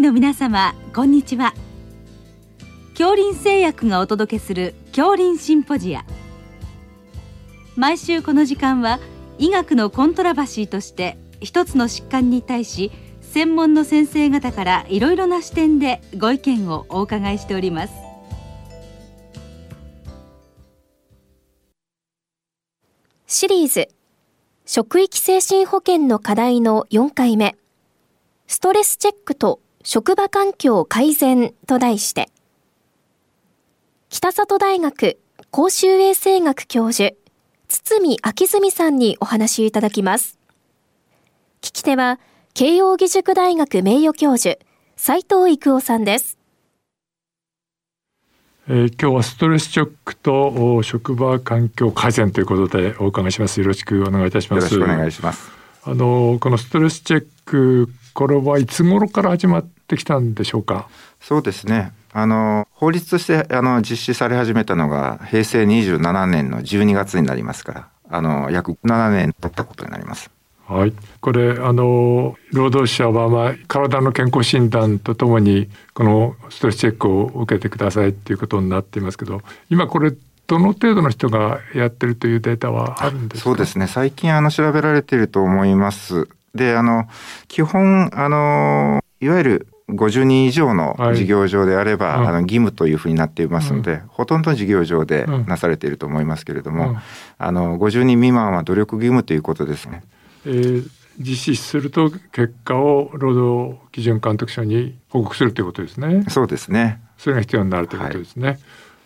の皆様こんにちは。恐林製薬がお届けする恐林シンポジア。毎週この時間は医学のコントラバシーとして一つの疾患に対し専門の先生方からいろいろな視点でご意見をお伺いしております。シリーズ。職域精神保健の課題の4回目。ストレスチェックと職場環境改善と題して、北里大学公衆衛生学教授、堤明住さんにお話いただきます。聞き手は、慶應義塾大学名誉教授、斉藤育夫さんです。えー、今日はストレスショックと職場環境改善ということでお伺いします。よろしくお願いいたします。よろしくお願いします。あのこのストレスチェックこれはいつ頃から始まってきたんでしょうか？そうですね。あの法律としてあの実施され始めたのが平成27年の12月になりますからあの約7年経ったことになります。はい、これあの労働者は、まあ、体の健康診断とともにこのストレスチェックを受けてくださいっていうことになっていますけど今これどの程度の人がやってるというデータはあるんですそうですね。最近あの調べられていると思いますであの基本あのいわゆる50人以上の事業場であれば、はい、あの義務というふうになっていますので、うん、ほとんどの事業場でなされていると思いますけれども、うん、あの50人未満は努力義務ということですね。えー、実施すると結果を労働基準監督署に報告するということですね。そうですね。それが必要になるということですね。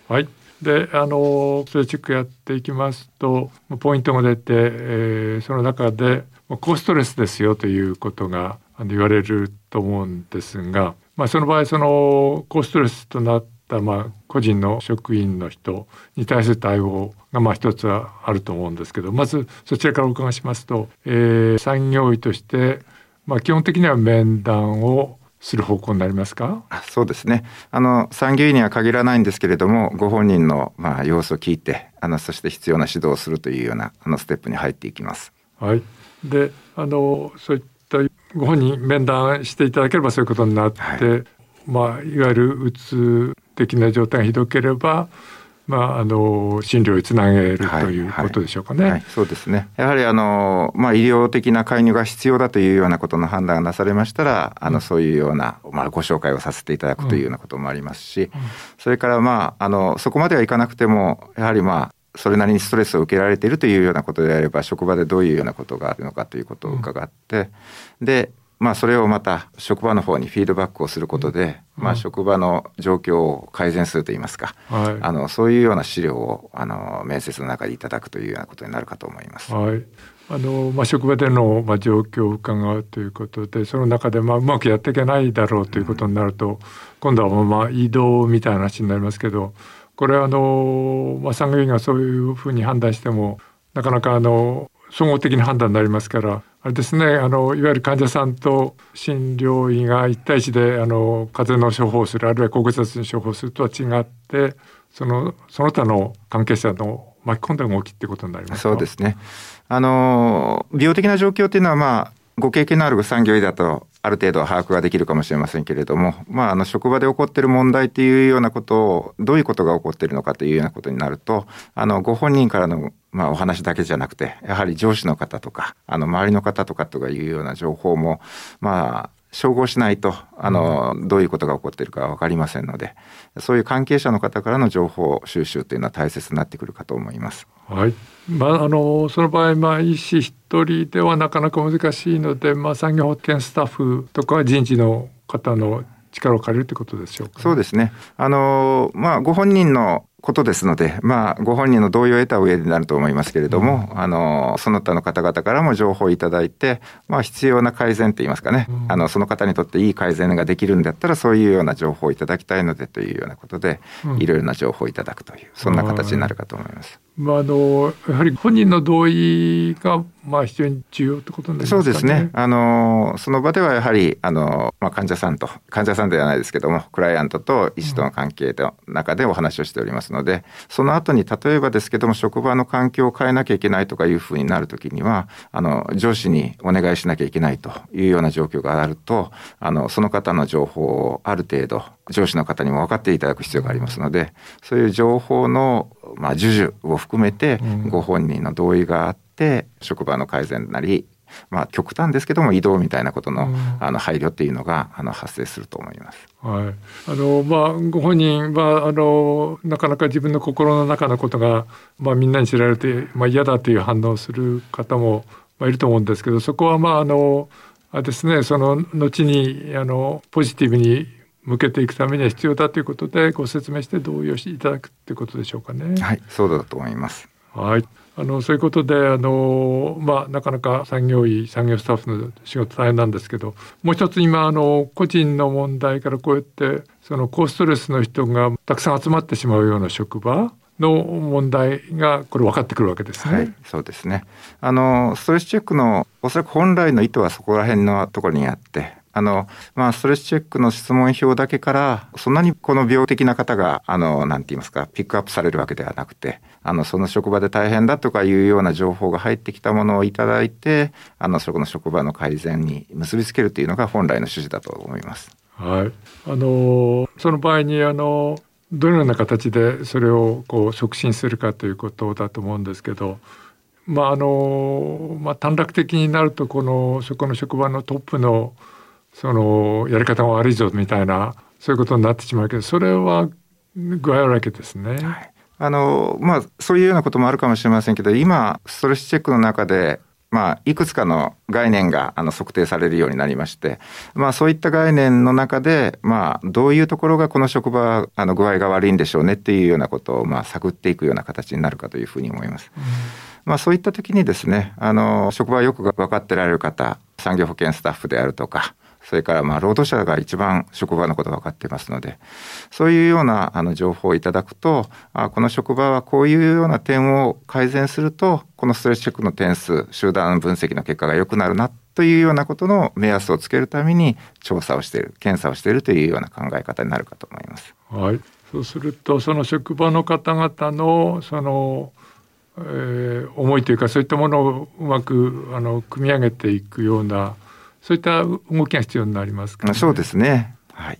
はい、はいであのストレチックやっていきますとポイントが出て、えー、その中で高ストレスですよということが言われると思うんですが、まあ、その場合その高ストレスとなったまあ個人の職員の人に対する対応がまあ一つはあると思うんですけどまずそちらからお伺いしますと、えー、産業医としてまあ基本的には面談をする方向になりますか？そうですね。あの産業医には限らないんですけれどもご本人のまあ様子を聞いてあのそして必要な指導をするというようなあのステップに入っていきます。はい。であのそういったご本人面談していただければそういうことになって、はい、まあいわゆるうつ的な状態がひどければまあ、あの診療につなげるということでしょうかね。はいはいはい、そうですね。やはりあの、まあ、医療的な介入が必要だというようなことの判断がなされましたら、あのそういうような、まあ、ご紹介をさせていただくというようなこともありますし、うん、それからまああのそこまではいかなくてもやはりまあそれなりにストレスを受けられているというようなことであれば職場でどういうようなことがあるのかということを伺って、うん、でまあそれをまた職場の方にフィードバックをすることで、うん、まあ職場の状況を改善するといいますか、はい、あのそういうような資料をあの面接の中でいただくというようなことになるかと思います。はい。あのまあ、職場での、まあ、状況を伺うということでその中で、まあ、うまくやっていけないだろうということになると、うん、今度は、まあ、移動みたいな話になりますけどこれはあの、まあ、産業医がそういうふうに判断してもなかなかあの総合的な判断になりますからあれですねあのいわゆる患者さんと診療医が一対一であの風邪の処方するあるいは高血圧の処方するとは違ってそのその他の関係者の巻き込んだ動きってことになりますそうですね。あの病的な状況っていうのはまあご経験のある産業医だとある程度把握ができるかもしれませんけれども、まあ、あの職場で起こっている問題というようなことをどういうことが起こっているのかというようなことになるとあのご本人からのまあ、お話だけじゃなくてやはり上司の方とかあの周りの方とかとかいうような情報もまあ照合しないとあの、どういうことが起こっているか分かりませんのでそういう関係者の方からの情報収集というのは大切になってくるかと思います。はい。まあ、あのその場合、まあ、医師一人ではなかなか難しいので、まあ、産業保険スタッフとか人事の方の力を借りるということでしょうか、ね、そうですね。あの、まあ、ご本人のことですので、まあ、ご本人の同意を得た上になると思いますけれども、うん、あのその他の方々からも情報をいただいて、まあ、必要な改善といいますかね、うん、あのその方にとっていい改善ができるんだったらそういうような情報をいただきたいのでというようなことで、うん、いろいろな情報をいただくというそんな形になるかと思います。まあ、あのやはり本人の同意がまあ非常に重要ってことになりますか、ね、そうですね。あのその場ではやはりあのまあ患者さんと患者さんではないですけどもクライアントと医師との関係の中でお話をしておりますので、うん、その後に例えばですけども職場の環境を変えなきゃいけないとかいうふうになるときにはあの上司にお願いしなきゃいけないというような状況があるとあのその方の情報をある程度上司の方にも分かっていただく必要がありますので、そういう情報のまあ授受を含めてご本人の同意があって職場の改善なりまあ、極端ですけども移動みたいなことの,、あの配慮っていうのがあの発生すると思います。はい、あのまあご本人はあのなかなか自分の心の中のことが、まあ、みんなに知られて、まあ、嫌だという反応をする方も、まあ、いると思うんですけどそこはまああのあですねその後にあのポジティブに向けていくためには必要だということでご説明して同意をしていただくということでしょうかね。はい、そうだと思います。はい。あのそういうことであの、まあ、なかなか産業医産業スタッフの仕事大変なんですけどもう一つ今あの個人の問題からこうやってその高ストレスの人がたくさん集まってしまうような職場の問題がこれ分かってくるわけですね。はい、そうですね。あのストレスチェックのおそらく本来の意図はそこら辺のところにあって、あの、まあ、ストレスチェックの質問票だけから、そんなにこの病的な方が、あの、なんて言いますか、ピックアップされるわけではなくて、あの、その職場で大変だとかいうような情報が入ってきたものをいただいて、あの、そこの職場の改善に結びつけるというのが本来の趣旨だと思います。はい。あの、その場合に、あの、どのような形でそれをこう促進するかということだと思うんですけど、まああのまあ、短絡的になるとこのそこの職場のトップのそのやり方が悪いぞみたいなそういうことになってしまうけどそれは具合悪いけですね。はい、あのまあそういうようなこともあるかもしれませんけど今ストレスチェックの中でまあ、いくつかの概念があの測定されるようになりまして、まあ、そういった概念の中で、まあ、どういうところがこの職場あの具合が悪いんでしょうねっていうようなことを、まあ、探っていくような形になるかというふうに思います。うん、まあ、そういった時にですねあの職場よく分かってられる方産業保険スタッフであるとかそれからまあ労働者が一番職場のことが分かっていますので、そういうようなあの情報をいただくと、あこの職場はこういうような点を改善すると、このストレスチェックの点数、集団分析の結果が良くなるなというようなことの目安をつけるために調査をしている、検査をしているというような考え方になるかと思います。はい。そうすると、その職場の方々のそのえー、思いというかそういったものをうまくあの組み上げていくようなそういった動きが必要になりますか、ね、そうですね。はい。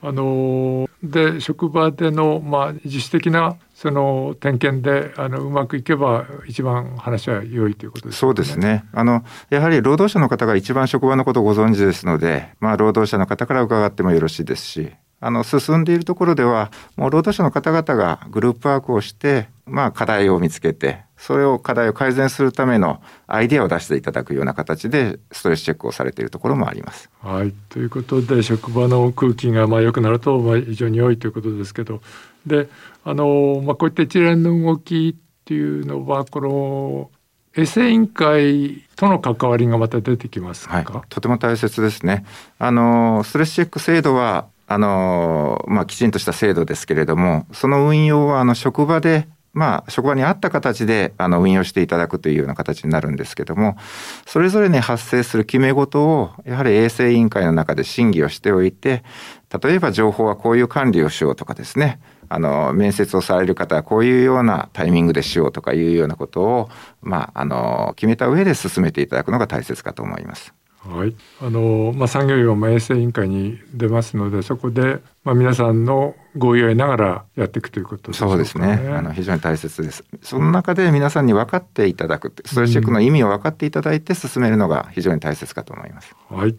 あので職場でのまあ自主的なその点検であのうまくいけば一番話は良いということです、ね、そうですね。あのやはり労働者の方が一番職場のことをご存知ですので、まあ労働者の方から伺ってもよろしいですし、あの進んでいるところではもう労働者の方々がグループワークをしてまあ課題を見つけてそれを課題を改善するためのアイデアを出していただくような形でストレスチェックをされているところもあります。はい、ということで職場の空気がまあ良くなるとまあ非常に良いということですけどであの、まあ、こういった一連の動きっていうのはこの衛生委員会との関わりがまた出てきますか、はい、とても大切ですね。あのストレスチェック制度はあのまあ、きちんとした制度ですけれどもその運用はあの職場でまあ、職場に合った形であの運用していただくというような形になるんですけどもそれぞれに発生する決め事をやはり衛生委員会の中で審議をしておいて例えば情報はこういう管理をしようとかですねあの面接をされる方はこういうようなタイミングでしようとかいうようなことを、まあ、あの決めた上で進めていただくのが大切かと思います。はい、あのまあ、産業医は衛生委員会に出ますのでそこで、まあ、皆さんの合意を得ながらやっていくということ、ね、そうですね。あの非常に大切です。その中で皆さんに分かっていただくストレスチェックの意味を分かっていただいて進めるのが非常に大切かと思います。はい。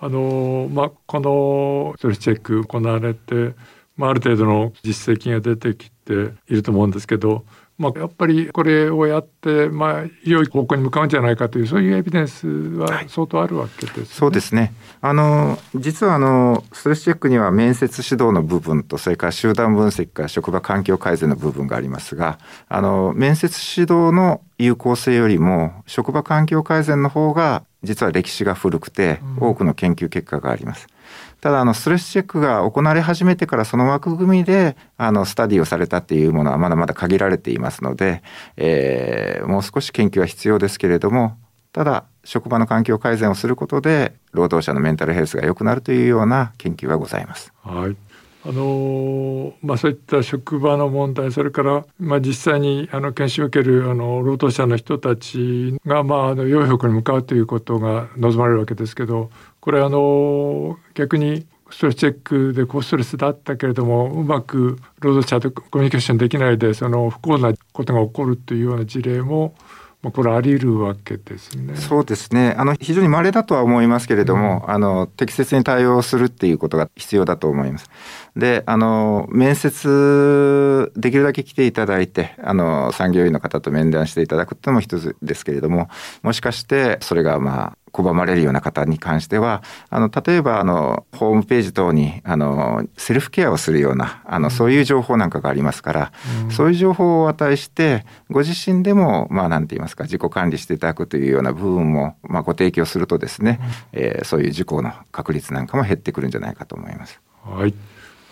あのまあ、このストレスチェック行われて、まあ、ある程度の実績が出てきていると思うんですけどまあ、やっぱりこれをやって、まあ、良い方向に向かうんじゃないかというそういうエビデンスは相当あるわけです、ね。はい、そうですね。あの実はあのストレスチェックには面接指導の部分とそれから集団分析から職場環境改善の部分がありますがあの面接指導の有効性よりも職場環境改善の方が実は歴史が古くて多くの研究結果があります。ただあのストレスチェックが行われ始めてからその枠組みであのスタディをされたっていうものはまだまだ限られていますので、えー、もう少し研究は必要ですけれどもただ職場の環境改善をすることで労働者のメンタルヘルスが良くなるというような研究はございます。はいあのまあ、そういった職場の問題それから、まあ、実際にあの研修を受けるあの労働者の人たちが、まあ、あの良い方向に向かうということが望まれるわけですけどこれあの逆にストレスチェックで高ストレスだったけれどもうまく労働者とコミュニケーションできないでその不幸なことが起こるというような事例もまあ、これあり得るわけですね。そうですね。あの非常に稀だとは思いますけれども、うん、あの適切に対応するっていうことが必要だと思います。で、あの面接できるだけ来ていただいて、あの産業医の方と面談していただくっていうのも一つですけれども、もしかしてそれがまあ拒まれるような方に関しては、あの、例えば、あの、ホームページ等に、あの、セルフケアをするような、あの、そういう情報なんかがありますから、うん、そういう情報を与えして、ご自身でも、まあ、なんて言いますか、自己管理していただくというような部分も、まあ、ご提供するとですね、うん、えー、そういう事故の確率なんかも減ってくるんじゃないかと思います。はい。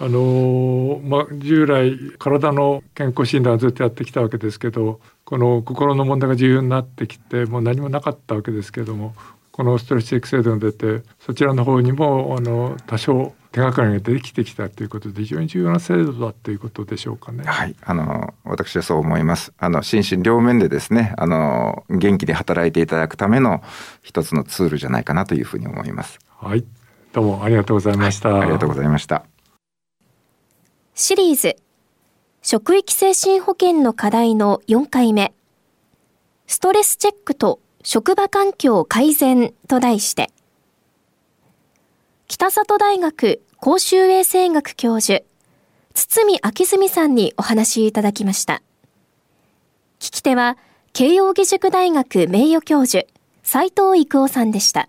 あのまあ、従来体の健康診断をずっとやってきたわけですけどこの心の問題が重要になってきてもう何もなかったわけですけどもこのストレスチェック制度が出てそちらの方にもあの多少手がかりができてきたということで非常に重要な制度だということでしょうかね。はい、あの私はそう思います。あの心身両面でですね、あの元気で働いていただくための一つのツールじゃないかなというふうに思います。はい、どうもありがとうございました。はい、ありがとうございました。シリーズ職域精神保健の課題の4回目ストレスチェックと職場環境改善と題して、北里大学公衆衛生学教授、堤明澄さんにお話いただきました。聞き手は、慶應義塾大学名誉教授、斉藤育夫さんでした。